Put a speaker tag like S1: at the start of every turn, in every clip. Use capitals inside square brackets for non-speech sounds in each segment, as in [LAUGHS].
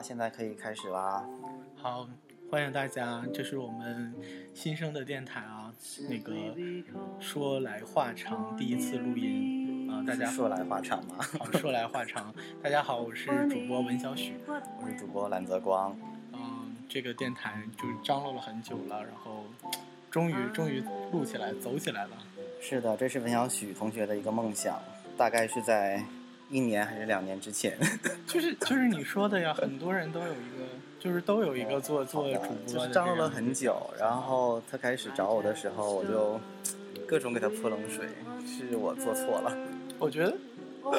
S1: 话，现在可以开始啦。
S2: 好，欢迎大家，这是我们新生的电台啊，那个说来话长，第一次录音啊，大家
S1: 说来话长吗。
S2: 好，说来话长。[LAUGHS] 大家好，我是主播文小许，
S1: 我是主播蓝泽光。
S2: 嗯，这个电台就是张罗了很久了，然后终于终于录起来，走起来了。
S1: 是的，这是文小许同学的一个梦想，大概是在。一年还是两年之前，
S2: 就是就是你说的呀，很多人都有一个，就是都有一个做做主播，
S1: 就是张罗了很久，然后他开始找我的时候，我就各种给他泼冷水，是我做错了。
S2: 我觉得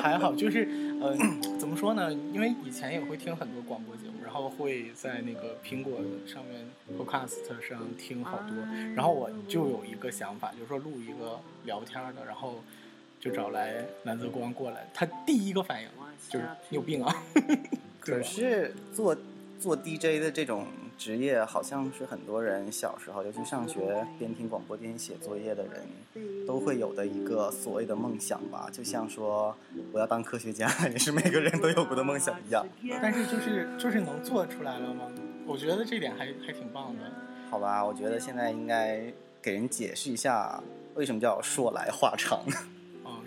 S2: 还好，就是呃，怎么说呢？因为以前也会听很多广播节目，然后会在那个苹果上面 Podcast 上听好多，然后我就有一个想法，就是说录一个聊天的，然后。就找来蓝泽光过来，他第一个反应就是你有病啊！[LAUGHS]
S1: 可是做做 DJ 的这种职业，好像是很多人小时候，尤其上学边听广播边写作业的人，都会有的一个所谓的梦想吧。就像说我要当科学家，也是每个人都有过的梦想一样。[LAUGHS]
S2: 但是就是就是能做出来了吗？我觉得这点还还挺棒的。
S1: 好吧，我觉得现在应该给人解释一下，为什么叫说来话长。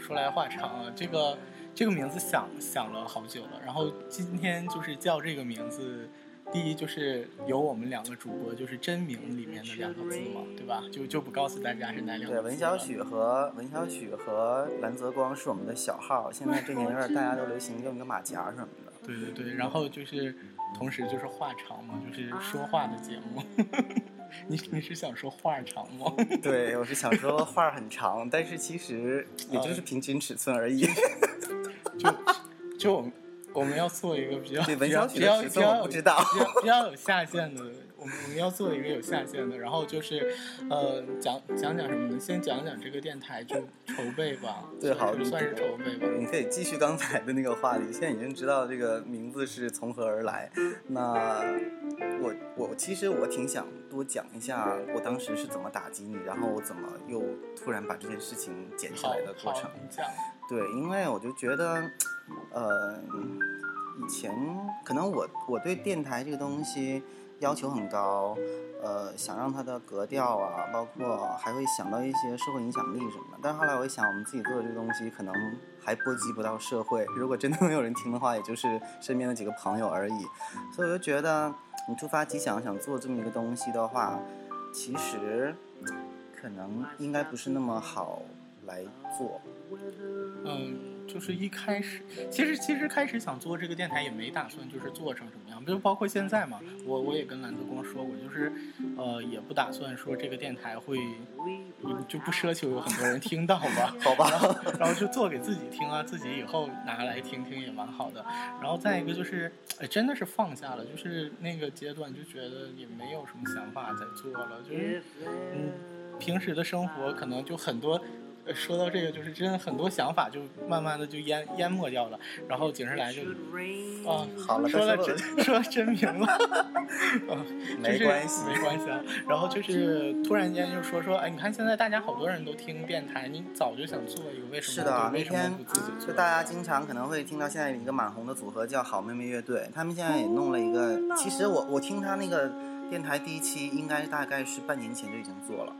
S2: 说来话长啊，这个这个名字想想了好久了，然后今天就是叫这个名字，第一就是有我们两个主播就是真名里面的两个字嘛，对吧？就就不告诉大家是哪两个。
S1: 对，文小许和文小许和蓝泽光是我们的小号，现在这年月大家都流行用一个马甲什么的。
S2: 对对对，然后就是同时就是话长嘛，就是说话的节目。[LAUGHS] 你你是想说话长吗？[LAUGHS]
S1: 对，我是想说话很长，但是其实也就是平均尺寸而已。[LAUGHS]
S2: 就就我们我们要做一个比较
S1: 比较比较比较
S2: 比较比较有下限的。我们我们要做一个有下限的，然后就是，呃，讲讲讲什么呢？先讲讲这个电台就筹备吧。
S1: 对，好，
S2: 算是筹备吧。
S1: 你可以继续刚才的那个话题，现在已经知道这个名字是从何而来。那我我其实我挺想多讲一下我当时是怎么打击你，然后我怎么又突然把这件事情捡起来的过程。[LAUGHS] 对，因为我就觉得，呃，以前可能我我对电台这个东西。要求很高，呃，想让它的格调啊，包括还会想到一些社会影响力什么的。但是后来我一想，我们自己做的这个东西可能还波及不到社会。如果真的没有人听的话，也就是身边的几个朋友而已。所以我就觉得，你突发奇想想做这么一个东西的话，其实可能应该不是那么好来做。
S2: 嗯。就是一开始，其实其实开始想做这个电台也没打算就是做成什么样，就包括现在嘛，我我也跟蓝泽光说过，就是，呃，也不打算说这个电台会，就不奢求有很多人听到吧，[LAUGHS]
S1: 好吧，
S2: 然后就做给自己听啊，自己以后拿来听听也蛮好的。然后再一个就是，哎，真的是放下了，就是那个阶段就觉得也没有什么想法在做了，就是，嗯，平时的生活可能就很多。说到这个，就是真的很多想法就慢慢的就淹淹没掉了，然后景世来就，啊，
S1: 好了，
S2: 说了真说真名了，
S1: 啊，没关系
S2: 没关系啊，然后就是突然间就说说，哎，你看现在大家好多人都听电台，你早就想做一个，为什么？
S1: 是的，
S2: 那天
S1: 就大家经常可能会听到现在一个蛮红的组合叫好妹妹乐队，他们现在也弄了一个，其实我我听他那个电台第一期应该大概是半年前就已经做了。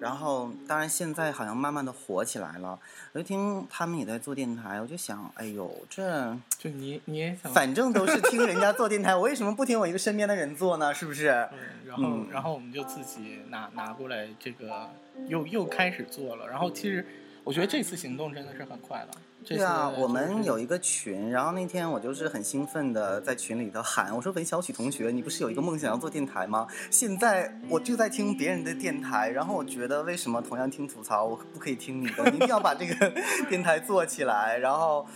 S1: 然后，当然现在好像慢慢的火起来了。我就听他们也在做电台，我就想，哎呦，这
S2: 就你你也想，
S1: 反正都是听人家做电台，我为什么不听我一个身边的人做呢？是不是？
S2: 嗯。然后，然后我们就自己拿拿过来这个，又又开始做了。然后，其实我觉得这次行动真的是很快了。
S1: 对啊，我们有一个群，然后那天我就是很兴奋的在群里头喊，我说文小曲同学，你不是有一个梦想要做电台吗？现在我就在听别人的电台，然后我觉得为什么同样听吐槽，我不可以听你的？你一定要把这个 [LAUGHS] 电台做起来，然后。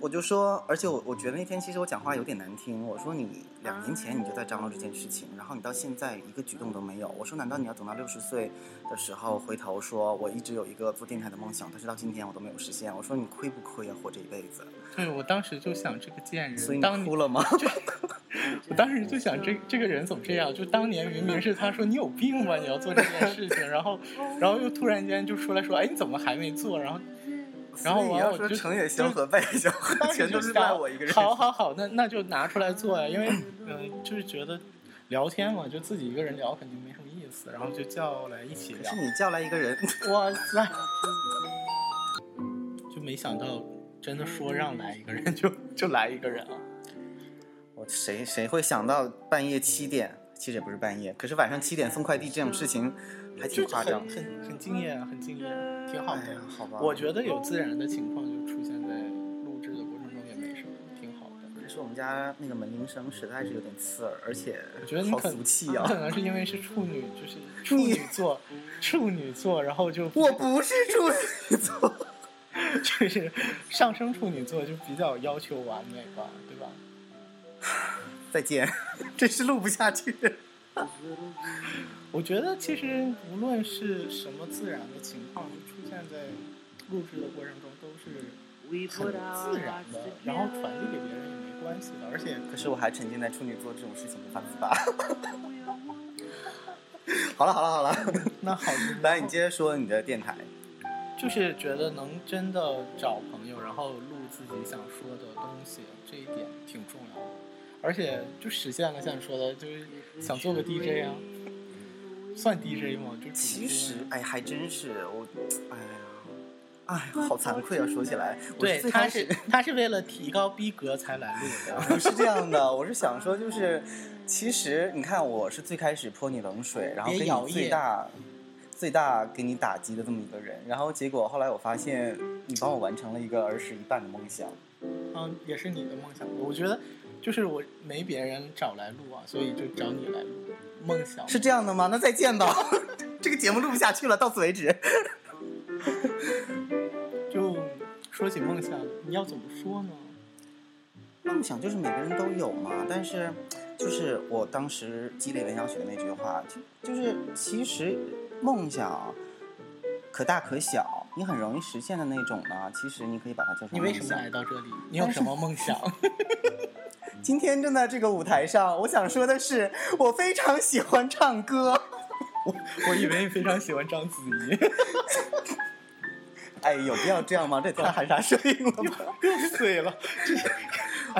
S1: 我就说，而且我我觉得那天其实我讲话有点难听。我说你两年前你就在张罗这件事情，然后你到现在一个举动都没有。我说难道你要等到六十岁的时候回头说，我一直有一个做电台的梦想，但是到今天我都没有实现。我说你亏不亏啊？活这一辈子。
S2: 对，我当时就想这个贱人，
S1: 所以你哭了吗？
S2: 我当时就想这这个人怎么这样？就当年明明是他说你有病吧，你要做这件事情，然后然后又突然间就出来说，哎，你怎么还没做？然后。然后
S1: 你要
S2: 完我就
S1: 说成也萧何，败也萧何，全都
S2: 是想
S1: 赖我一个人。
S2: 好好好，那那就拿出来做呀，因为嗯、就是觉得聊天嘛，就自己一个人聊肯定没什么意思，然后就叫来一起聊
S1: 可是。你叫来一个人，
S2: 哇塞！就没想到，真的说让来一个人就就来一个人啊！
S1: 我谁谁会想到半夜七点？其实也不是半夜，可是晚上七点送快递这种事情还挺夸张
S2: 很。很很敬业啊，很敬业，挺好的。
S1: 哎，好吧。
S2: 我觉得有自然的情况就出现在录制的过程中也没什么，挺好的。
S1: 可是我们家那个门铃声实在是有点刺耳，而且
S2: 我觉得你
S1: 好俗气啊！
S2: 可能是因为是处女，就是处女座，处女座，然后就
S1: 我不是处女座，[LAUGHS]
S2: 就是上升处女座就比较要求完美吧，对吧？
S1: 再见，真是录不下去。[LAUGHS]
S2: 我觉得其实无论是什么自然的情况，就出现在录制的过程中都是很自然的，然后传递给别人也没关系的，而且
S1: 可是我还沉浸在处女座这种事情无法自 [LAUGHS] 拔。好了好了好了，
S2: 那好，
S1: 来你接着说你的电台。
S2: 就是觉得能真的找朋友，然后录自己想说的东西，这一点挺重要的。而且就实现了像你说的，就是想做个 DJ 啊，算 DJ 吗？就
S1: 其实，哎，还真是我，哎呀，哎，好惭愧啊！说起来，
S2: 对，他是他是为了提高逼格才来录的。[LAUGHS]
S1: 不是这样的，我是想说，就是其实你看，我是最开始泼你冷水，然后给你最大最大给你打击的这么一个人，然后结果后来我发现你帮我完成了一个儿时一半的梦想。
S2: 嗯，也是你的梦想。我觉得就是我没别人找来录啊，所以就找你来录。梦想
S1: 是这样的吗？那再见吧，[LAUGHS] 这个节目录不下去了，到此为止。
S2: 就说起梦想，你要怎么说呢？
S1: 梦想就是每个人都有嘛，但是就是我当时激励文小雪的那句话，就就是其实梦想可大可小，你很容易实现的那种呢，其实你可以把它叫成
S2: 你为什么来到这里？你有什么梦想？[LAUGHS]
S1: 今天站在这个舞台上，我想说的是，我非常喜欢唱歌。
S2: 我 [LAUGHS] 我以为你非常喜欢章子怡。[LAUGHS]
S1: 哎，有必要这样吗？这也太含沙射影了吧？[LAUGHS]
S2: 又碎了。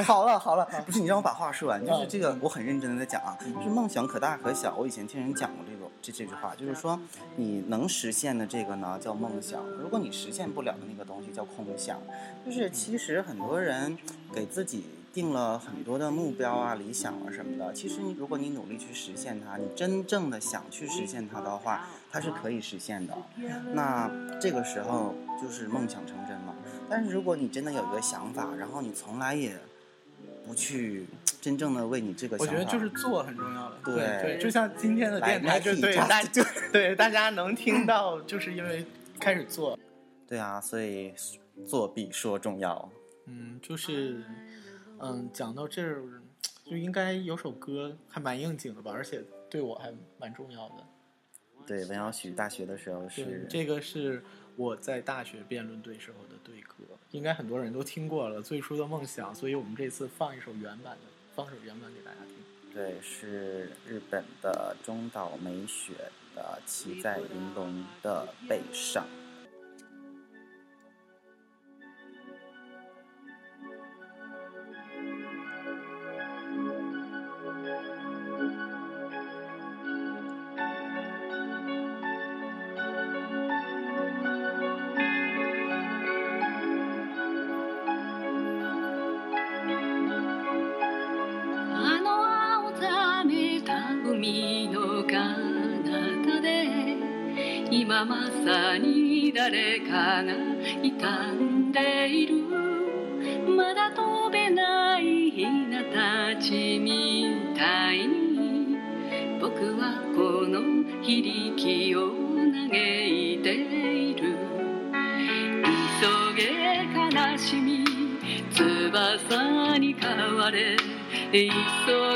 S1: 好了好了，不是你让我把话说完，就是
S2: 嗯
S1: 这个我很认真的在讲啊，就是梦想可大可小。我以前听人讲过这个这这句话，就是说你能实现的这个呢叫梦想，如果你实现不了的那个东西叫空想。就是其实很多人给自己定了很多的目标啊、理想啊什么的，其实你如果你努力去实现它，你真正的想去实现它的话，它是可以实现的。那这个时候就是梦想成真嘛。但是如果你真的有一个想法，然后你从来也不去真正的为你这个想法，
S2: 我觉得就是做很重要的。
S1: 对
S2: 对，就像今天的电台，就大
S1: 就
S2: 对大家能听到，就是因为开始做。
S1: 对啊，所以做比说重要。
S2: 嗯，就是，嗯，讲到这儿，就应该有首歌还蛮应景的吧，而且对我还蛮重要的。
S1: 对，文小许大学的时候是，
S2: 这个是我在大学辩论队时候的队歌，应该很多人都听过了。最初的梦想，所以我们这次放一首原版的，放首原版给大家听。
S1: 对，是日本的中岛美雪的《骑在银龙的背上》。
S3: 今まさに誰かが傷んでいる。まだ飛べないヒナたちみたいに。僕はこの非力を嘆いている。急げ悲しみ。翼に変われ。急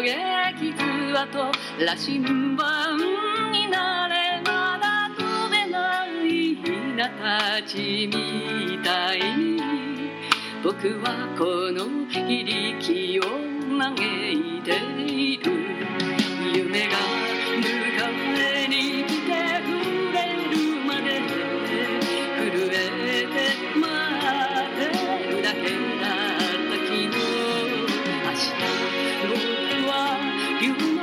S3: げ傷跡。羅針たちみたい僕はこの響きを嘆いている夢が迎えに来てくれるまで震えて待
S1: ってるだけだった昨日明日僕は夢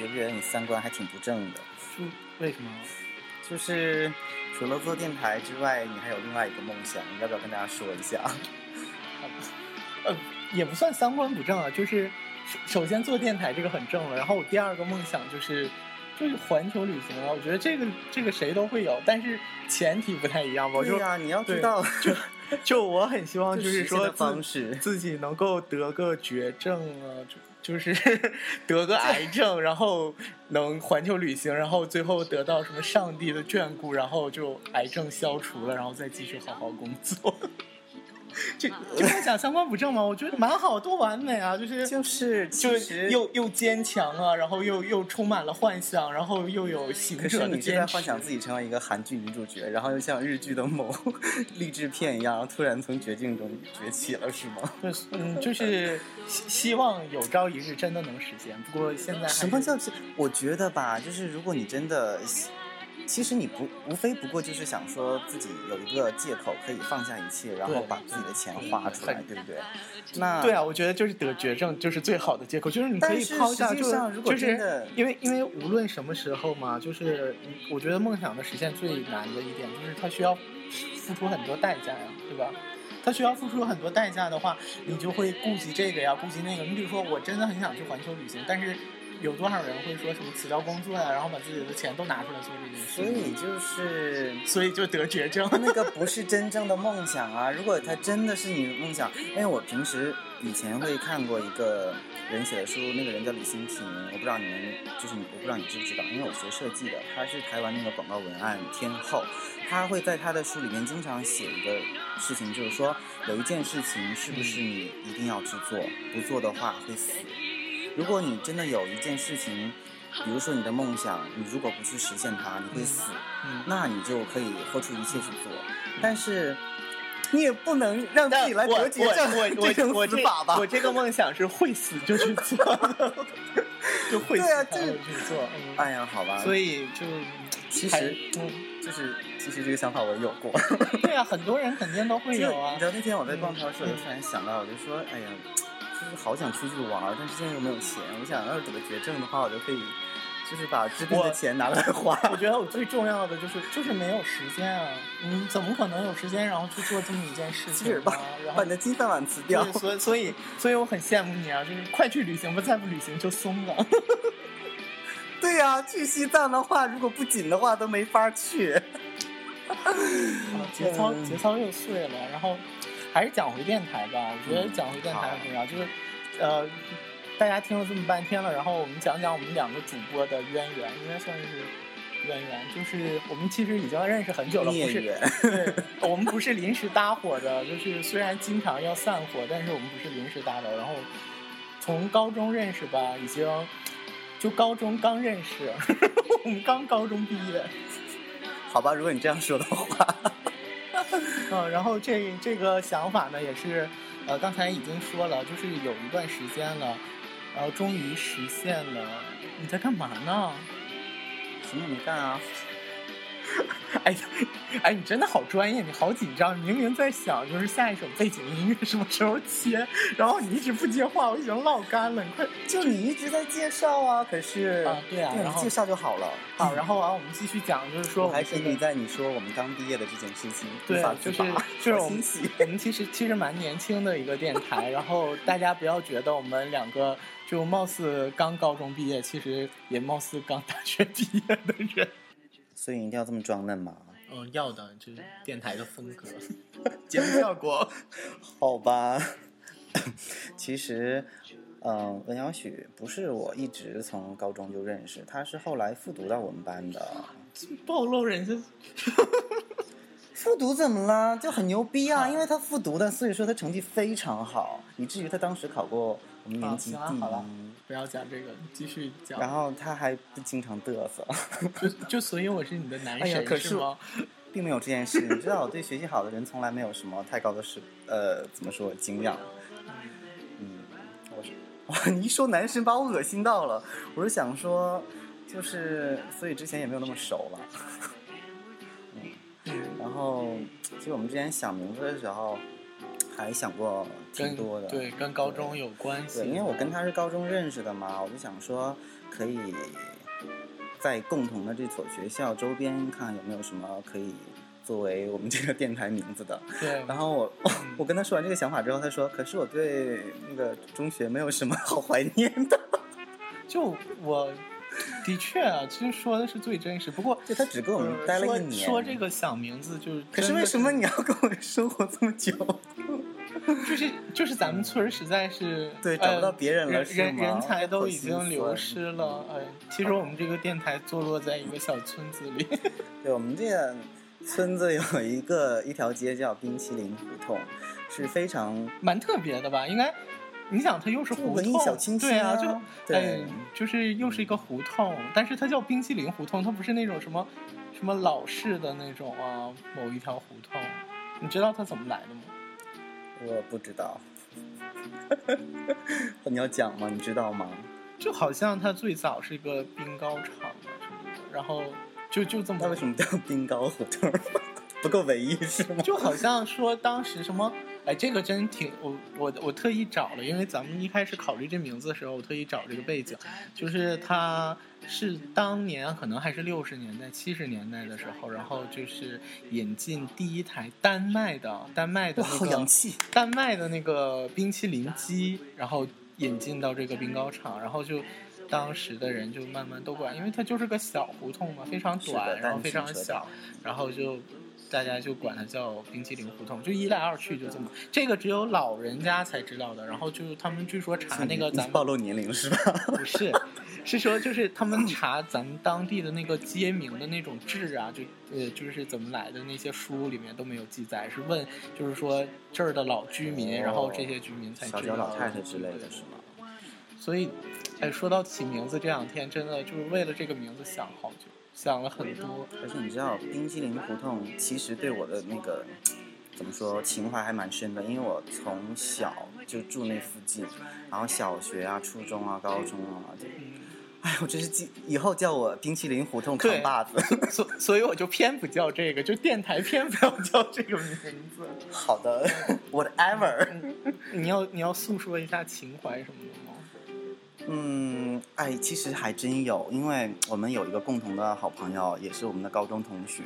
S1: 觉不觉得你三观还挺不正的？
S2: 就为什么？
S1: 就是除了做电台之外，你还有另外一个梦想，你要不要跟大家说一下？
S2: 呃，也不算三观不正啊，就是首首先做电台这个很正了，然后我第二个梦想就是就是环球旅行啊，我觉得这个这个谁都会有，但是前提不太一样吧。
S1: 对呀、你要知道，
S2: 就 [LAUGHS] 就我很希望就是说自自己能够得个绝症啊，就是 [LAUGHS] 得个癌症，然后能环球旅行，然后最后得到什么上帝的眷顾，然后就癌症消除了，然后再继续好好工作。这这梦想三观不正吗？我觉得蛮好，多完美啊！就是
S1: 就是
S2: 就
S1: 是
S2: 又又坚强啊，然后又又充满了幻想，然后又有行
S1: 可是
S2: 者的
S1: 你是在。幻想自己成为一个韩剧女主角，然后又像日剧的某 [LAUGHS] 励志片一样，然后突然从绝境中崛起了，是吗？
S2: 就是嗯，就是希希望有朝一日真的能实现。不过现在
S1: 什么叫是？我觉得吧，就是如果你真的，其实你不无非不过就是想说自己有一个借口可以放下一切，然后把自己的钱花出来，
S2: 很
S1: 对不对？那
S2: 对啊，我觉得就是得绝症就是最好的借口，就是你可以抛下，就
S1: 上如果
S2: 就是
S1: 真的
S2: 因为因为无论什么时候嘛，就是嗯我觉得梦想的实现最难的一点就是它需要付出很多代价呀，对吧？它需要付出很多代价的话，你就会顾及这个呀，顾及那个。你比如说，我真的很想去环球旅行，但是有多少人会说什么辞掉工作呀，然后把自己的钱都拿出来做这件事？
S1: 所以你就是
S2: 所以就得绝症。
S1: 那个不是真正的梦想啊！如果它真的是你的梦想，因为我平时以前会看过一个人写的书，那个人叫李欣平，我不知道你们就是你，我不知道你知不知道，因为我学设计的，他是台湾那个广告文案天后，他会在他的书里面经常写一个事情，就是说有一件事情是不是你一定要去做，不做的话会死。如果你真的有一件事情，比如说你的梦想，你如果不去实现它，你会死。
S2: 嗯，
S1: 那你就可以豁出一切去做，但是你也不能让自己来
S2: 我
S1: 得绝症
S2: 我我 [LAUGHS]
S1: 这种
S2: 我这
S1: 死法吧
S2: 我？这个梦想是会死就去做，[LAUGHS] 就会死
S1: 对啊这
S2: 才会去做。嗯，
S1: 哎呀，好吧，
S2: 所以就
S1: 其实
S2: 嗯，
S1: 就是其实这个想法我也有过。
S2: 对啊，很多人肯定都会有啊
S1: 你知。道那天我在逛超市，我就突然想到，我就说，哎呀，就是好想出去玩儿，但是现在又没有钱。我想要是得了绝症的话，我就可以就是把治病的钱拿来花。
S2: 我觉得我最重要的就是就是没有时间啊，你怎么可能有时间然后去做这么一件事情？然后
S1: 把你的金饭碗辞掉，。
S2: 所以所以 [LAUGHS] 所以我很羡慕你啊，就是快去旅行吧，再不旅行就松了。[LAUGHS]
S1: 对呀、去西藏的话，如果不紧的话都没法去。[LAUGHS]
S2: 啊节操节操又碎了，然后还是讲回电台吧。我觉得
S1: 嗯
S2: 讲回电台很重要，就是呃，大家听了这么半天了，然后我们讲讲我们两个主播的渊源，应该算是渊源，就是我们其实已经认识很久了，不是？对，我们不是临时搭伙的，就是虽然经常要散伙，但是我们不是临时搭的。然后从高中认识吧，已经就高中刚认识，[LAUGHS] 我们刚高中毕业。
S1: 好吧，如果你这样说的话，
S2: 嗯，然后这这个想法呢，也是，呃，刚才已经说了，就是有一段时间了，然后终于实现了。你在干嘛呢？
S1: 什么也没干啊？[LAUGHS]
S2: 哎呀，哎，你真的好专业，你好紧张，明明在想就是下一首背景音乐什么时候切，然后你一直不接话，我已经唠干了，你快 [LAUGHS]
S1: 就你一直在介绍啊，可是
S2: 啊对啊然后
S1: 介绍就好了。
S2: 好，然后啊，我们继续讲，就是说
S1: 我还
S2: 们这个
S1: 沉迷在你说我们刚毕业的这件事情，
S2: 对就是就是。我们其实其实蛮年轻的一个电台，然后大家不要觉得我们两个就貌似刚高中毕业，其实也貌似刚大学毕业的人。
S1: 所以一定要这么装嫩吗？
S2: 嗯，要的就是电台的风格，[LAUGHS] 节目效果。[LAUGHS]
S1: 好吧，其实，嗯、文小许不是我一直从高中就认识，他是后来复读到我们班的。
S2: 暴露人家 [LAUGHS]
S1: 复读怎么了？就很牛逼啊！因为他复读的，所以说他成绩非常好，以至于他当时考过我们年级第一。
S2: 不要讲这个，继续讲。
S1: 然后他还不经常嘚瑟，
S2: 就就所以我是你的男
S1: 哎呀
S2: 神、
S1: 可是
S2: 是吗？[LAUGHS]
S1: 并没有这件事。你知道，我对学习好的人从来没有什么太高的是呃，怎么说敬仰。嗯，我是 [LAUGHS] 哇，你一说男神把我恶心到了。我是想说，就是所以之前也没有那么熟了。嗯，然后其实我们之前想名字的时候，还想过挺多的。
S2: 对，跟高中有关系。
S1: 对，因为我跟他是高中认识的嘛，我就想说可以在共同的这所学校周边看有没有什么可以作为我们这个电台名字的。
S2: 对，
S1: 然后我我跟他说完这个想法之后，他说：“可是我对那个中学没有什么好怀念的。[LAUGHS]
S2: 就我的确啊，其实说的是最真实。不过”
S1: 就他只跟我们
S2: 呃
S1: 待了
S2: 说
S1: 一年。
S2: 说这个想名字就是，
S1: 可是为什么你要跟我生活这么久？[LAUGHS]
S2: 就是就是咱们村儿实在是
S1: 对找不到别人了
S2: 人人人才都已经流失了。哎，其实我们这个电台坐落在一个小村子里，
S1: 对我们这个村子有一个一条街叫冰淇淋胡同，是非常
S2: 蛮特别的吧？应该，你想它又是胡同，
S1: 小清新
S2: 对啊，
S1: 啊
S2: 就
S1: 对
S2: 哎，就是又是一个胡同，但是它叫冰淇淋胡同，它不是那种什么什么老式的那种啊，某一条胡同。你知道它怎么来的吗？
S1: 我不知道。[LAUGHS] 你要讲吗？你知道吗？
S2: 就好像它最早是一个冰糕厂啊什么的，然后就就这么
S1: 那为什么叫冰糕胡同？不够文艺是吗？
S2: 就好像说当时什么，哎，这个真挺我我我特意找了，因为咱们一开始考虑这名字的时候，我特意找这个背景，就是它是当年可能还是六十年代、七十年代的时候，然后就是引进第一台丹麦的丹麦的
S1: 哇，
S2: 那个
S1: 气！
S2: 丹麦的那个冰淇淋机，然后引进到这个冰糕厂，然后就。当时的人就慢慢都管，因为它就是个小胡同嘛，非常短，然后非常小然后就大家就管它叫冰淇淋胡同，就一来二去就这么。这个只有老人家才知道的。然后就他们据说查那个咱们
S1: 暴露年龄是吧？
S2: 不是，是说就是他们查咱们当地的那个街名的那种志啊，就呃就是怎么来的那些书里面都没有记载，是问就是说这儿的老居民，
S1: 哦
S2: 然后这些居民才知道。
S1: 小脚老太太之类的
S2: 对
S1: 是吗？
S2: 所以，哎，说到起名字，这两天真的就是为了这个名字想好久，想了很多。
S1: 而且你知道，冰淇淋胡同其实对我的那个怎么说情怀还蛮深的，因为我从小就住那附近，然后小学啊、初中啊、高中啊，就
S2: 嗯，
S1: 哎，我真是记以后叫我冰淇淋胡同扛把子。[LAUGHS]
S2: 所所以我就偏不叫这个，就电台偏不要叫这个名字。
S1: 好的，[LAUGHS] whatever。
S2: 你要你要诉说一下情怀什么的吗？
S1: 嗯，哎，其实还真有，因为我们有一个共同的好朋友，也是我们的高中同学，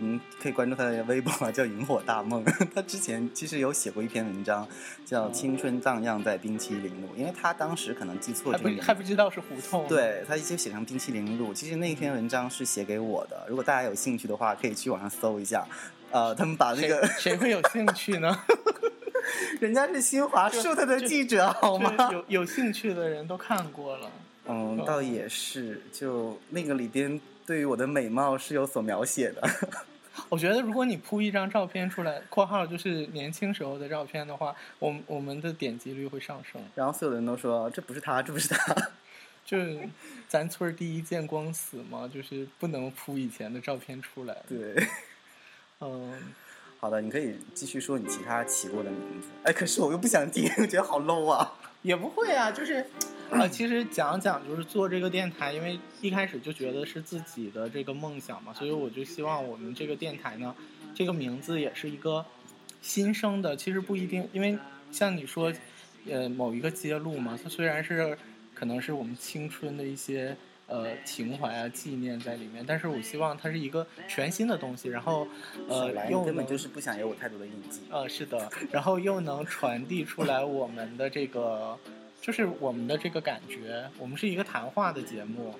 S1: 嗯，可以关注他的微博啊，叫萤火大梦。[LAUGHS] 他之前其实有写过一篇文章，叫《青春荡漾在冰淇淋路》，因为他当时可能记错
S2: 还不。还不知道是胡同。，
S1: 对他就写成冰淇淋路，其实那篇文章是写给我的。如果大家有兴趣的话，可以去网上搜一下。呃，他们把那
S2: 谁
S1: 个
S2: 谁会有兴趣呢？[LAUGHS] [LAUGHS]
S1: 人家是新华社的记者好吗？
S2: 有有兴趣的人都看过了。[LAUGHS]
S1: 嗯，倒也是，就那个里边对于我的美貌是有所描写的。[LAUGHS]
S2: 我觉得如果你铺一张照片出来（括号就是年轻时候的照片的话），我们我们的点击率会上升。
S1: 然后所有人都说这不是他，这不是他。
S2: 就是咱村儿第一见光死嘛，就是不能铺以前的照片出来。
S1: 对，
S2: 嗯，
S1: 好的，你可以继续说你其他起过的名字。哎，可是我又不想听，[LAUGHS] 我觉得好 low 啊。
S2: 也不会啊，就是，呃，其实讲讲就是做这个电台，因为一开始就觉得是自己的这个梦想嘛，所以我就希望我们这个电台呢，这个名字也是一个新生的，其实不一定，因为像你说，呃，某一个揭露嘛，它虽然是可能是我们青春的一些。呃，情怀啊，纪念在里面，但是我希望它是一个全新的东西，然后，呃
S1: 小，兰
S2: 又
S1: 根本就是不想有我太多的印记。
S2: 呃，是的，然后又能传递出来我们的这个，就是我们的这个感觉。我们是一个谈话的节目，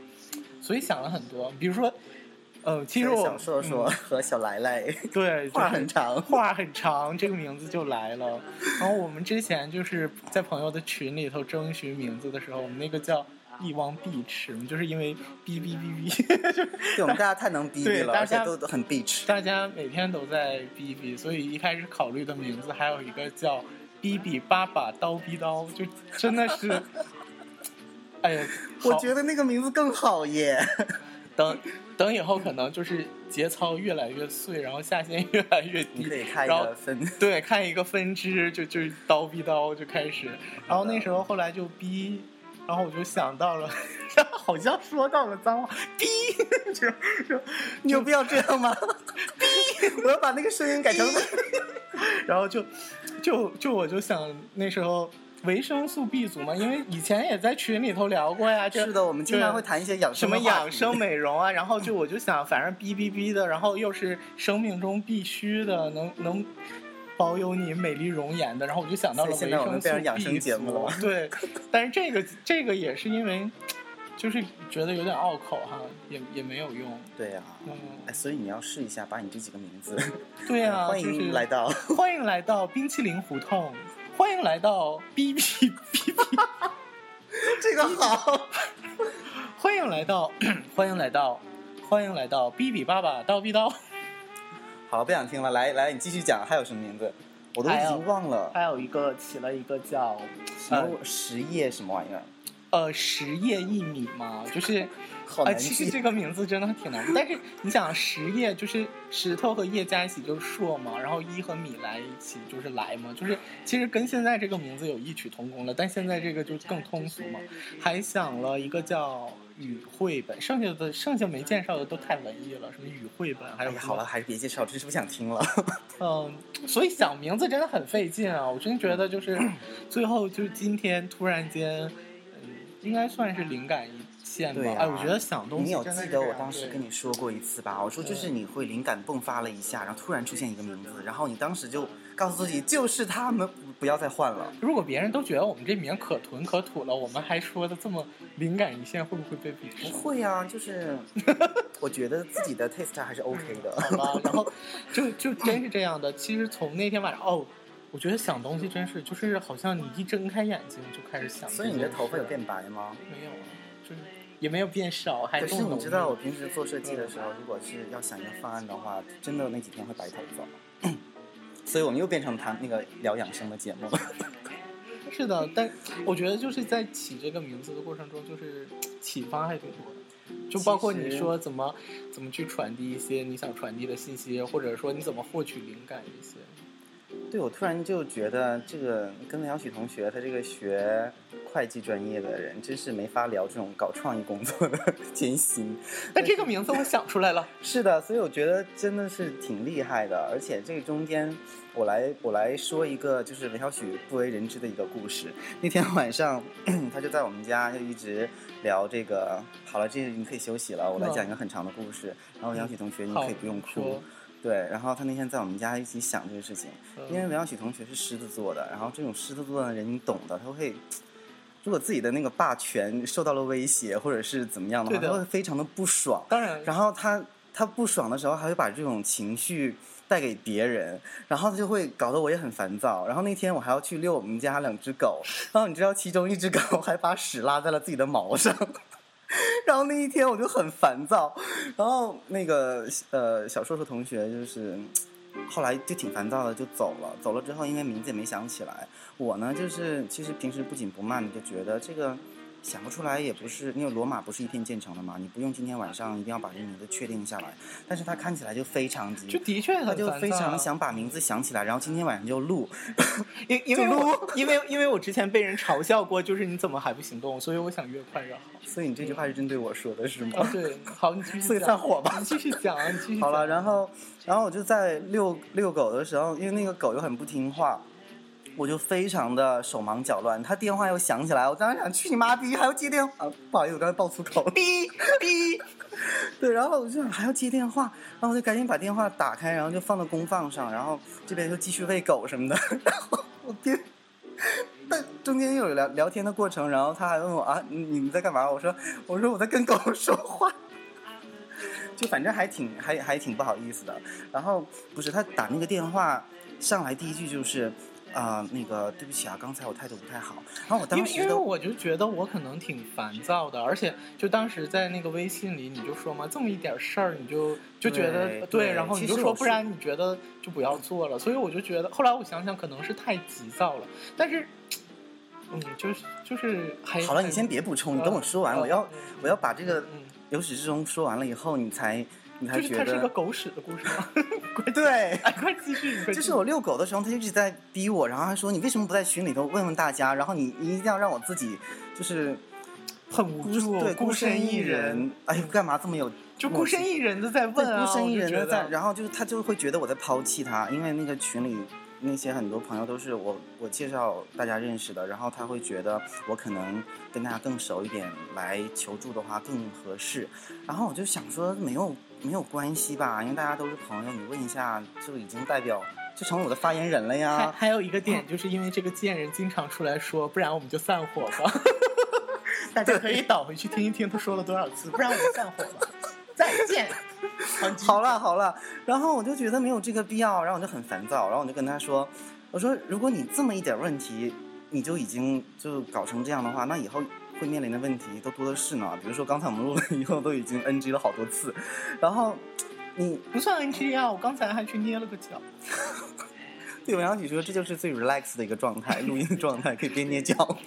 S2: 所以想了很多。比如说，呃，其实我
S1: 想说说和小来来，
S2: 嗯、对，[LAUGHS]
S1: 话很长，
S2: 话很长，这个名字就来了。然后我们之前就是在朋友的群里头征询名字的时候，我们那个叫。一汪必吃，就是因为哔哔哔哔，[LAUGHS]
S1: 对我们大家太能哔哔了，大家都很必吃。
S2: 大家每天都在哔哔，所以一开始考虑的名字还有一个叫“哔哔爸爸刀逼刀”，就真的是，[LAUGHS] 哎呀，
S1: 我觉得那个名字更好耶。
S2: 等等，以后可能就是节操越来越碎，然后下限越来越 [LAUGHS] 低，
S1: 可以开一
S2: 个
S1: 分，
S2: 对，看一个分支，就就是刀逼刀就开始，然后那时候后来就逼。然后我就想到了，好像说到了脏话，逼，就就
S1: 你有必要这样吗？逼，我要把那个声音改成，
S2: 然后就就就我就想那时候维生素 B 族嘛，因为以前也在群里头聊过呀，就是
S1: 的，我们经常会谈一些养生
S2: 什么养生美容啊，然后就我就想，反正哔哔哔的，然后又是生命中必须的，能能。保有你美丽容颜的，然后我就想到了维生素 B
S1: 族。
S2: 对，但是这个这个也是因为，就是觉得有点拗口哈，也也没有用。
S1: 对呀，嗯，哎，所以你要试一下，把你这几个名字。[LAUGHS]
S2: 对呀，
S1: 欢迎来到，
S2: 欢迎来到冰淇淋胡同，欢迎来到 B B B B，
S1: 这个好，
S2: 欢迎来到，[COUGHS] 欢迎来到，欢迎来到 B B 爸爸叨逼叨。
S1: 好了，不想听了。来来，你继续讲，还有什么名字？我都已经忘了。
S2: 还有一个起了一个叫
S1: 什么十叶什么玩意儿？
S2: 呃，十叶一米嘛，就是。[LAUGHS] 啊，其实这个名字真的挺难，但是你想，十叶就是石头和叶加一起就是硕嘛，然后一和米来一起就是来嘛，就是其实跟现在这个名字有异曲同工了，但现在这个就更通俗嘛。还想了一个叫语绘本，剩下的剩下没介绍的都太文艺了，什么语绘本，还有
S1: 好了，还是别介绍，真是不想听了。[LAUGHS]
S2: 嗯，所以想名字真的很费劲啊，我真觉得就是 [CLEARS THROAT] 最后就是今天突然间，嗯，应该算是灵感一。
S1: 对，
S2: 哎，我觉得想东西，
S1: 你有记得我当时跟你说过一次吧？我说就是你会灵感迸发了一下，然后突然出现一个名字，然后你当时就告诉自己就是他们，不要再换了。
S2: 如果别人都觉得我们这名可囤可土了，我们还说的这么灵感一现，会不会被鄙视？
S1: 不会啊，就是 [LAUGHS] 我觉得自己的 taste 还是 OK 的。
S2: 好吧，[LAUGHS] 然后就就真是这样的。其实从那天晚上，哦，我觉得想东西真是就是好像你一睁开眼睛就开始想。
S1: 所以你的头发有变白吗？
S2: 没有，就是。也没有变少，还可
S1: 是你知道，我平时做设计的时候，如果是要想一个方案的话，真的那几天会白头发。[COUGHS] 所以我们又变成谈那个聊养生的节目。[LAUGHS]
S2: 是的，但我觉得就是在起这个名字的过程中，就是启发还挺多的，就包括你说怎么怎么去传递一些你想传递的信息，或者说你怎么获取灵感一些。
S1: 对，我突然就觉得这个跟梁许同学他这个学会计专业的人，真是没法聊这种搞创意工作的 [LAUGHS] 艰辛。
S2: 但这个名字我想出来了。[LAUGHS]
S1: 是的，所以我觉得真的是挺厉害的。而且这个中间，我来我来说一个就是韦小许不为人知的一个故事。那天晚上，[CLEARS THROAT] 他就在我们家就一直聊这个。好了，这个你可以休息了，我来讲一个很长的故事。然后杨许同学，你可以不用哭。对，然后他那天在我们家一起想这个事情，因为韦小许同学是狮子座的，然后这种狮子座的人你懂的，他会，如果自己的那个霸权受到了威胁或者是怎么样的话，他会非常的不爽。
S2: 当然，
S1: 然后他他不爽的时候还会把这种情绪带给别人，然后他就会搞得我也很烦躁。然后那天我还要去遛我们家两只狗，[LAUGHS] 然后你知道其中一只狗还把屎拉在了自己的毛上。然后那一天我就很烦躁，然后那个呃小硕硕同学就是后来就挺烦躁的就走了，走了之后因为名字也没想起来，我呢就是其实平时不紧不慢的就觉得这个。想不出来也不是，因为罗马不是一天建成的嘛，你不用今天晚上一定要把这名字确定下来。但是他看起来就非常急，
S2: 就的确
S1: 他就非常想把名字想起来，然后今天晚上就录。[LAUGHS]
S2: 因 [LAUGHS] 因为因为因为我之前被人嘲笑过，就是你怎么还不行动？所以我想越快越好。
S1: 所以你这句话是针对我说的是吗？
S2: 对，好，你继续。
S1: 所以散伙吧，
S2: 你继续讲，你继续。[LAUGHS]
S1: 好了，然后然后我就在遛遛狗的时候，因为那个狗又很不听话。我就非常的手忙脚乱，他电话又响起来，我当时想去你妈逼，还要接电话，不好意思，我刚才爆粗口，
S2: 逼逼，[LAUGHS]
S1: 对，然后我就想还要接电话，然后我就赶紧把电话打开，然后就放到公放上，然后这边就继续喂狗什么的，[LAUGHS] 然后我边，但中间又有聊聊天的过程，然后他还问我啊，你们在干嘛？我说我说我在跟狗 [LAUGHS] 说话，就反正还挺还还挺不好意思的，然后不是他打那个电话上来第一句就是。啊，那个对不起啊，刚才我态度不太好。然后我当时
S2: 因为我就觉得我可能挺烦躁的，而且就当时在那个微信里你就说嘛，这么一点事儿你就就觉得
S1: 对，
S2: 然后你就说不然你觉得就不要做了。所以我就觉得后来我想想可能是太急躁了，但是嗯，就是就是还
S1: 好了，你先别补充，你跟我说完，我要我要把这个由始至终说完了以后，你才。
S2: 就是它是一个狗屎的故事吗？[LAUGHS]
S1: 对，[LAUGHS]
S2: 快继续。
S1: 就是我遛狗的时候，他一直在逼我，然后他说：“你为什么不在群里头问问大家？然后你你一定要让我自己就是
S2: 很无助，
S1: 对，
S2: 孤
S1: 身
S2: 一
S1: 人。哎呀，干嘛这么有？[LAUGHS]
S2: 就孤身一人的在问
S1: 啊，孤身一人
S2: 的
S1: 在，然后就是他就会觉得我在抛弃他，因为那个群里那些很多朋友都是我我介绍大家认识的，然后他会觉得我可能跟大家更熟一点，来求助的话更合适。然后我就想说没有没有关系吧，因为大家都是朋友，你问一下就已经代表就成我的发言人了呀。
S2: 还有一个点，就是因为这个贱人经常出来说，不然我们就散伙吧。[LAUGHS] 大家可以倒回去听一听他说了多少次，不然我们散伙吧。再见。[LAUGHS] 好
S1: 了好了，然后我就觉得没有这个必要，然后我就很烦躁，然后我就跟他说，我说如果你这么一点问题，你就已经就搞成这样的话，那以后会面临的问题都多的是呢。比如说刚才我们录了以后都已经 NG 了好多次，然后你
S2: 不算 NG 啊，我刚才还去捏了个脚。[LAUGHS]
S1: 对文小许说这就是最 relax 的一个状态，录音的状态可以边捏脚。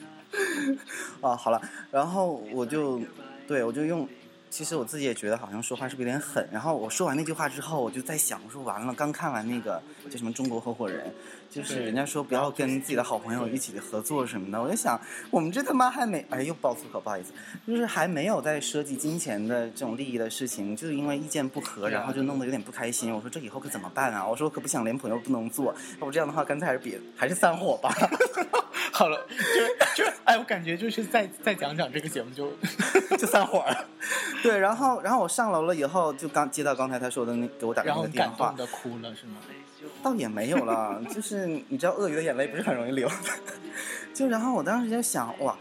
S1: [LAUGHS] 啊，好了，然后我就对我就用。其实我自己也觉得好像说话是不是有点狠，然后我说完那句话之后，我就在想，我说完了，刚看完那个叫什么《中国合伙人》，就是人家说不要跟自己的好朋友一起合作什么的，我就想，我们这他妈还没，哎，又爆粗口，不好意思，就是还没有在涉及金钱的这种利益的事情，就是因为意见不合，然后就弄得有点不开心。我说这以后可怎么办啊？我说我可不想连朋友不能做，要不这样的话，干脆还是别，还是散伙吧。[LAUGHS]
S2: 好了，就就哎，我感觉就是再再讲讲这个节目就 [LAUGHS]
S1: 就散伙了。对，然后然后我上楼了以后，就刚接到刚才他说的那给我打个电话
S2: 感动，的哭了是吗？
S1: 倒也没有了，就是你知道鳄鱼的眼泪不是很容易流，[LAUGHS] 就然后我当时就想哇，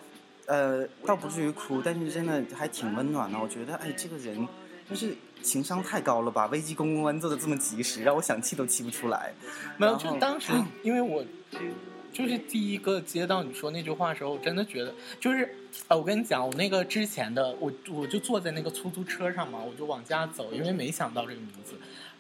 S1: 呃，倒不至于哭，但是真的还挺温暖的。我觉得哎，这个人就是情商太高了吧，危机公关做的这么及时，让我想气都气不出来。
S2: 没有，就当时 [CLEARS THROAT] 因为我就是第一个接到你说那句话的时候，我真的觉得就是，呃，我跟你讲，我那个之前的我我就坐在那个出租车上嘛，我就往家走，因为没想到这个名字，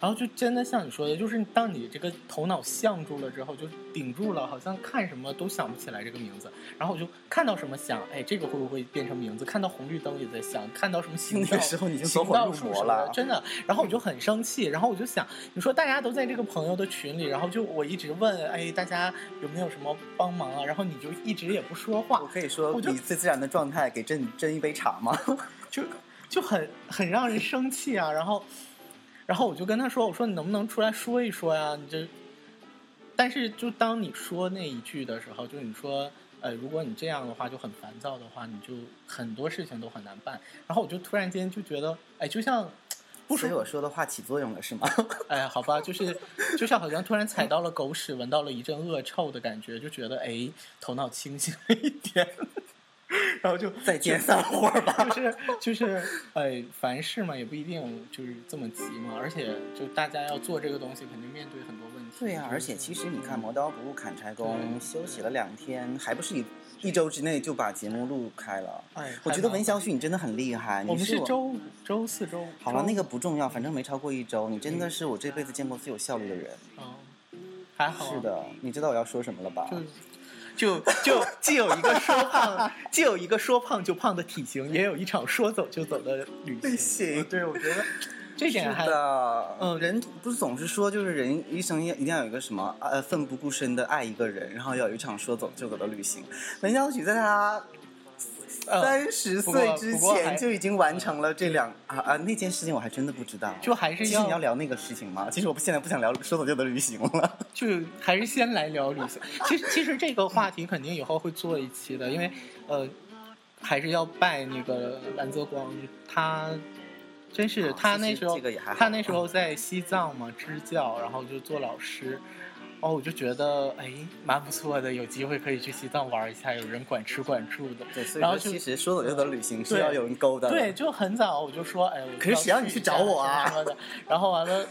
S2: 然后就真的像你说的，就是当你这个头脑像住了之后，就顶住了，好像看什么都想不起来这个名字，然后我就看到什么想，哎，这个会不会变成名字？看到红绿灯也在想，看到什么行道
S1: 那个时候你已经走
S2: 行
S1: 火入
S2: 道树什么
S1: 魔了
S2: 的真的。然后我就很生气，然后我就想，你说大家都在这个朋友的群里，然后就我一直问，哎，大家有没有什么帮忙啊？然后你就一直也不说话
S1: 我，可以说
S2: 我就
S1: 以最自然的状态给朕斟一杯茶吗？[LAUGHS]
S2: 就就很很让人生气啊。然后，然后我就跟他说，我说你能不能出来说一说呀？你这，但是就当你说那一句的时候，就你说。呃，如果你这样的话就很烦躁的话，你就很多事情都很难办。然后我就突然间就觉得，哎，就像不说
S1: 所以我说的话起作用了是吗？[LAUGHS]
S2: 哎，好吧，就是就像好像突然踩到了狗屎，闻到了一阵恶臭的感觉，就觉得哎，头脑清醒了一点，然后就 [LAUGHS]
S1: 再见散伙吧。[LAUGHS]
S2: 就是就是哎，凡事嘛也不一定就是这么急嘛，而且就大家要做这个东西，肯定面对很多问题。
S1: 对呀、而且其实你看，磨刀不误砍柴工，休息了两天，还不是一一周之内就把节目录开了。
S2: 哎，
S1: 我觉得文小许你真的很厉害，
S2: 我
S1: 你
S2: 是周五、周四、周五。
S1: 好了，那个不重要，反正没超过一周，你真的是我这辈子见过最有效率的人。
S2: 哦，还好啊
S1: 是的，你知道我要说什么了吧？
S2: 就就就既有一个说胖，既有一个说胖就胖的体型，也有一场说走就走的旅
S1: 旅
S2: 行。
S1: 行
S2: 对，我觉得 [LAUGHS] 这点还
S1: 是的，
S2: 嗯
S1: 人不是总是说，就是人一生要一定要有一个什么呃奋不顾身的爱一个人，然后要有一场说走就走的旅行。文小许在他
S2: 呃
S1: 三十岁之前就已经完成了这两啊啊那件事情，我还真的不知道。
S2: 就还是
S1: 其实你要聊那个事情吗？其实我现在不想聊说走就走的旅行了。[LAUGHS]
S2: 就还是先来聊旅行。其实其实这个话题肯定以后会做一期的，因为呃，还是要拜那个蓝泽光，他真是他那时候他那时候在西藏嘛支教，然后就做老师。哦，我就觉得哎，蛮不错的，有机会可以去西藏玩一下，有人管吃管住的。
S1: 对，所以
S2: 然后
S1: 其实说走就走的旅行是要有人勾搭。
S2: 对，，就很早我就说，哎，我
S1: 可是谁让你去找我啊
S2: 什么的。然后完了，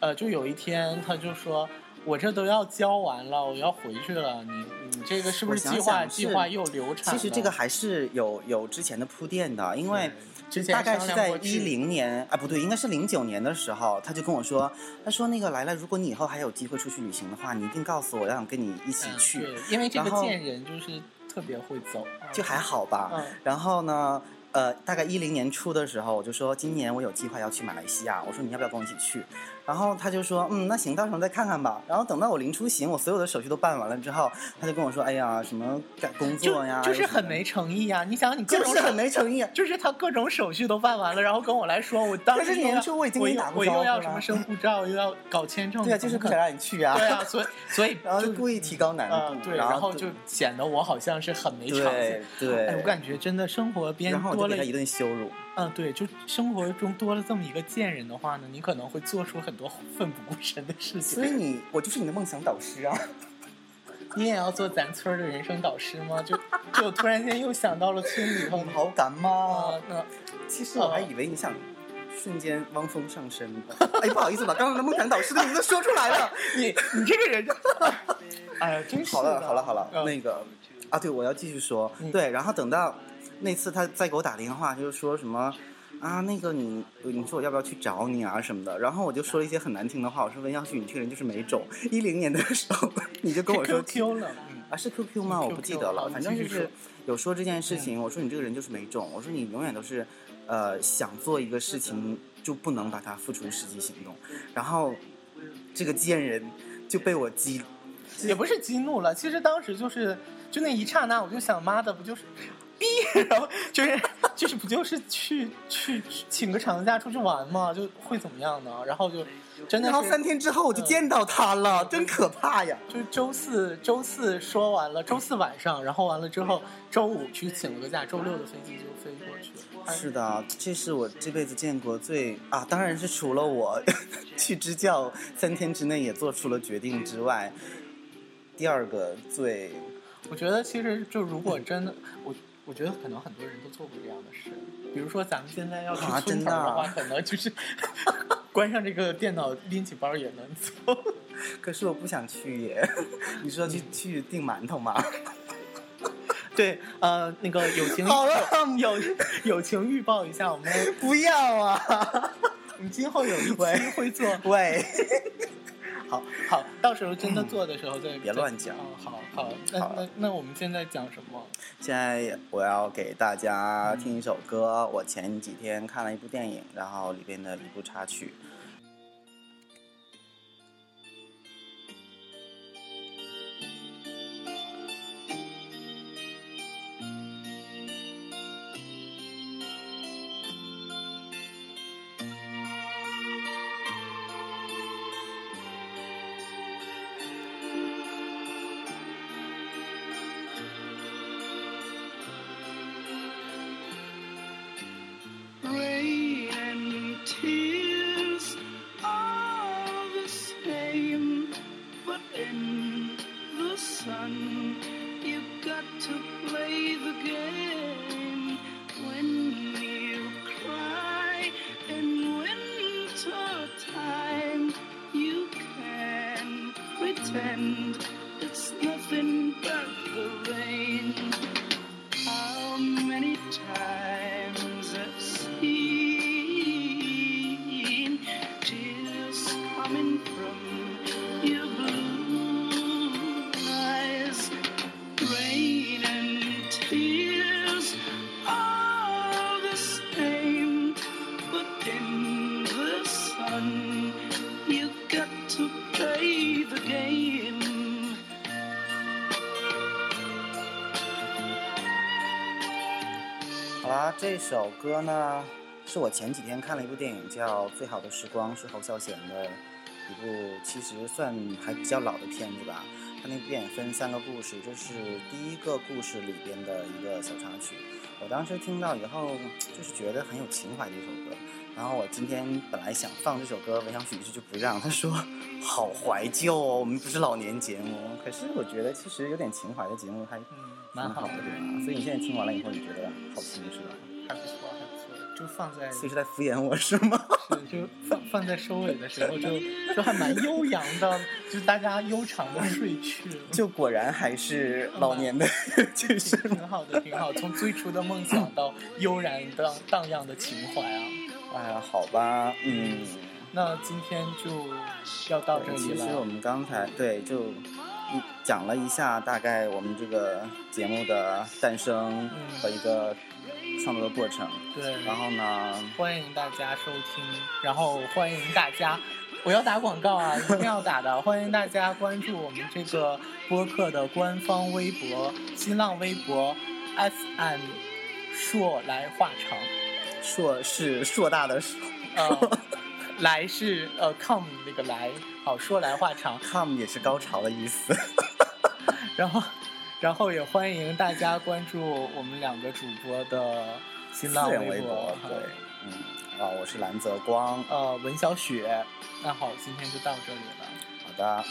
S2: 呃，就有一天他就说，我这都要交完了，我要回去了，你你这个是不是计划计划又流产？
S1: 其实这个还是有有之前的铺垫的，因为
S2: 之前
S1: 大概是在一零年啊，不对，应该是零九年的时候，他就跟我说，他说那个来来，如果你以后还有机会出去旅行的话，你一定告诉我，我想跟你一起
S2: 嗯
S1: 去，
S2: 对，因为这个贱人就是特别会走，
S1: 就还好吧。
S2: 嗯
S1: 然后呢，呃，大概一零年初的时候，我就说今年我有计划要去马来西亚，我说你要不要跟我一起去？然后他就说，嗯，那行，到时候再看看吧。然后等到我临出行，我所有的手续都办完了之后，他就跟我说，哎呀，什么赶工作呀，
S2: 就是很没诚意呀！你想，你各种
S1: 就是很没诚意。
S2: 就是他各种手续都办完了，然后跟我来说，我当
S1: 可是年
S2: 时又要
S1: 初我已经给你打过招呼
S2: 我又要什么申护照，又要搞签证，[LAUGHS]
S1: 对啊，就是不想让你去啊。
S2: 对啊，所以 [LAUGHS] 所以
S1: 然后就故意提高难度，
S2: 呃对，
S1: 然
S2: 然后就显得我好像是很没常
S1: 对。对，
S2: 哎，我感觉真的生活边
S1: 然后
S2: 多了
S1: 一顿羞辱。
S2: 嗯，对，就生活中多了这么一个贱人的话呢，你可能会做出很多奋不顾身的事情
S1: 所以。你，我就是你的梦想导师啊！[LAUGHS]
S2: 你也要做咱村儿的人生导师吗？就就突然间又想到了村里头 [LAUGHS]
S1: 你好感冒
S2: 啊？，那
S1: 其实我还以为你想瞬间汪峰上身。[LAUGHS] 哎，不好意思把刚刚的梦想导师的名字说出来了。
S2: 你你这个人就，哎呀，真是
S1: 好了
S2: 的
S1: 好了好了，
S2: 嗯
S1: 那个啊，对，我要继续说。
S2: 嗯
S1: 对，然后等到那次他再给我打电话，就是说什么。啊，那个你，你说我要不要去找你啊什么的，然后我就说了一些很难听的话，我说文耀旭，你这个人就是没种。一零年的时候，[LAUGHS] 你就跟我说
S2: QQ 了，嗯
S1: 啊，是 QQ 吗？
S2: 嗯
S1: 我不记得了，反正就是有说这件事情。我说你这个人就是没种，我说你永远都是，呃，想做一个事情就不能把它付出实际行动。然后这个贱人就被我激，
S2: 也不是激怒了，其实当时就是就那一刹那，我就想，妈的，不就是逼，然后就是就是不就是去去去请个长假出去玩嘛，就会怎么样呢？然后就真的
S1: 然后三天之后我就见到他了，真可怕呀！
S2: 就是周四周四说完了，周四晚上，然后完了之后，周五去请了个假，周六的飞机就飞过去了。哎
S1: 是的，这是我这辈子见过最啊，当然是除了我 [LAUGHS] 去支教三天之内也做出了决定之外，第二个最
S2: 我觉得其实就如果真的我。我觉得可能很多人都做过这样的事，比如说咱们现在要去
S1: 啊
S2: 村头
S1: 真的
S2: 话，可能就是 [LAUGHS] 关上这个电脑，拎起包也能走。[LAUGHS]
S1: 可是我不想去耶。你说去去订馒头吗？[LAUGHS]
S2: 对，呃，那个友情
S1: 好了
S2: 友友情预报一下，我们
S1: 不要啊！
S2: 我们今后有一期
S1: 喂
S2: 会做，
S1: 喂，
S2: 好好，到时候真的做的时候再
S1: 别乱讲
S2: 哦，好好，那
S1: 好
S2: 那那我们现在讲什么？
S1: 现在我要给大家听一首歌。我前几天看了一部电影，然后里边的一部插曲。好啦，这首歌呢，是我前几天看了一部电影，叫《最好的时光》，是侯孝贤的一部，其实算还比较老的片子吧。它那部电影分三个故事，这是第一个故事里边的一个小插曲。我当时听到以后，就是觉得很有情怀的一首歌。然后我今天本来想放这首歌，文小许一直就不让，他说好怀旧哦，我们不是老年节目。可是我觉得其实有点情怀的节目还
S2: 嗯，蛮好的
S1: 蛮好的，，对吧？所以你现在听完了以后，你觉得好听是吧？
S2: 还不错，还不错，就放在
S1: 所以是在敷衍我是吗？
S2: 是就放放在收尾的时候就就还蛮悠扬的，就大家悠长的睡去了。
S1: 就果然还是老年的就是
S2: 挺挺好的，挺好。从最初的梦想到悠然荡荡漾的情怀啊，
S1: 哎呀，好吧，嗯，
S2: 那今天就要到这里了
S1: 其实我。们刚才对就一讲了一下大概我们这个节目的诞生
S2: 嗯
S1: 和一个创作的过程。
S2: 对，
S1: 然后呢，
S2: 欢迎大家收听，然后欢迎大家我要打广告啊，[LAUGHS] 一定要打的！欢迎大家关注我们这个播客的官方微博、新浪微博 FM 硕来话长，
S1: 硕是硕大的硕
S2: 呃，[LAUGHS] 来是呃 come 那个来，好说来话长。
S1: ，come 也是高潮的意思。[LAUGHS]
S2: 然后，然后也欢迎大家关注我们两个主播的新浪
S1: 微
S2: 博
S1: 博，，对，嗯，啊，我是蓝泽光，
S2: 呃，文小雪。那好，今天就到这里了。
S1: 好的。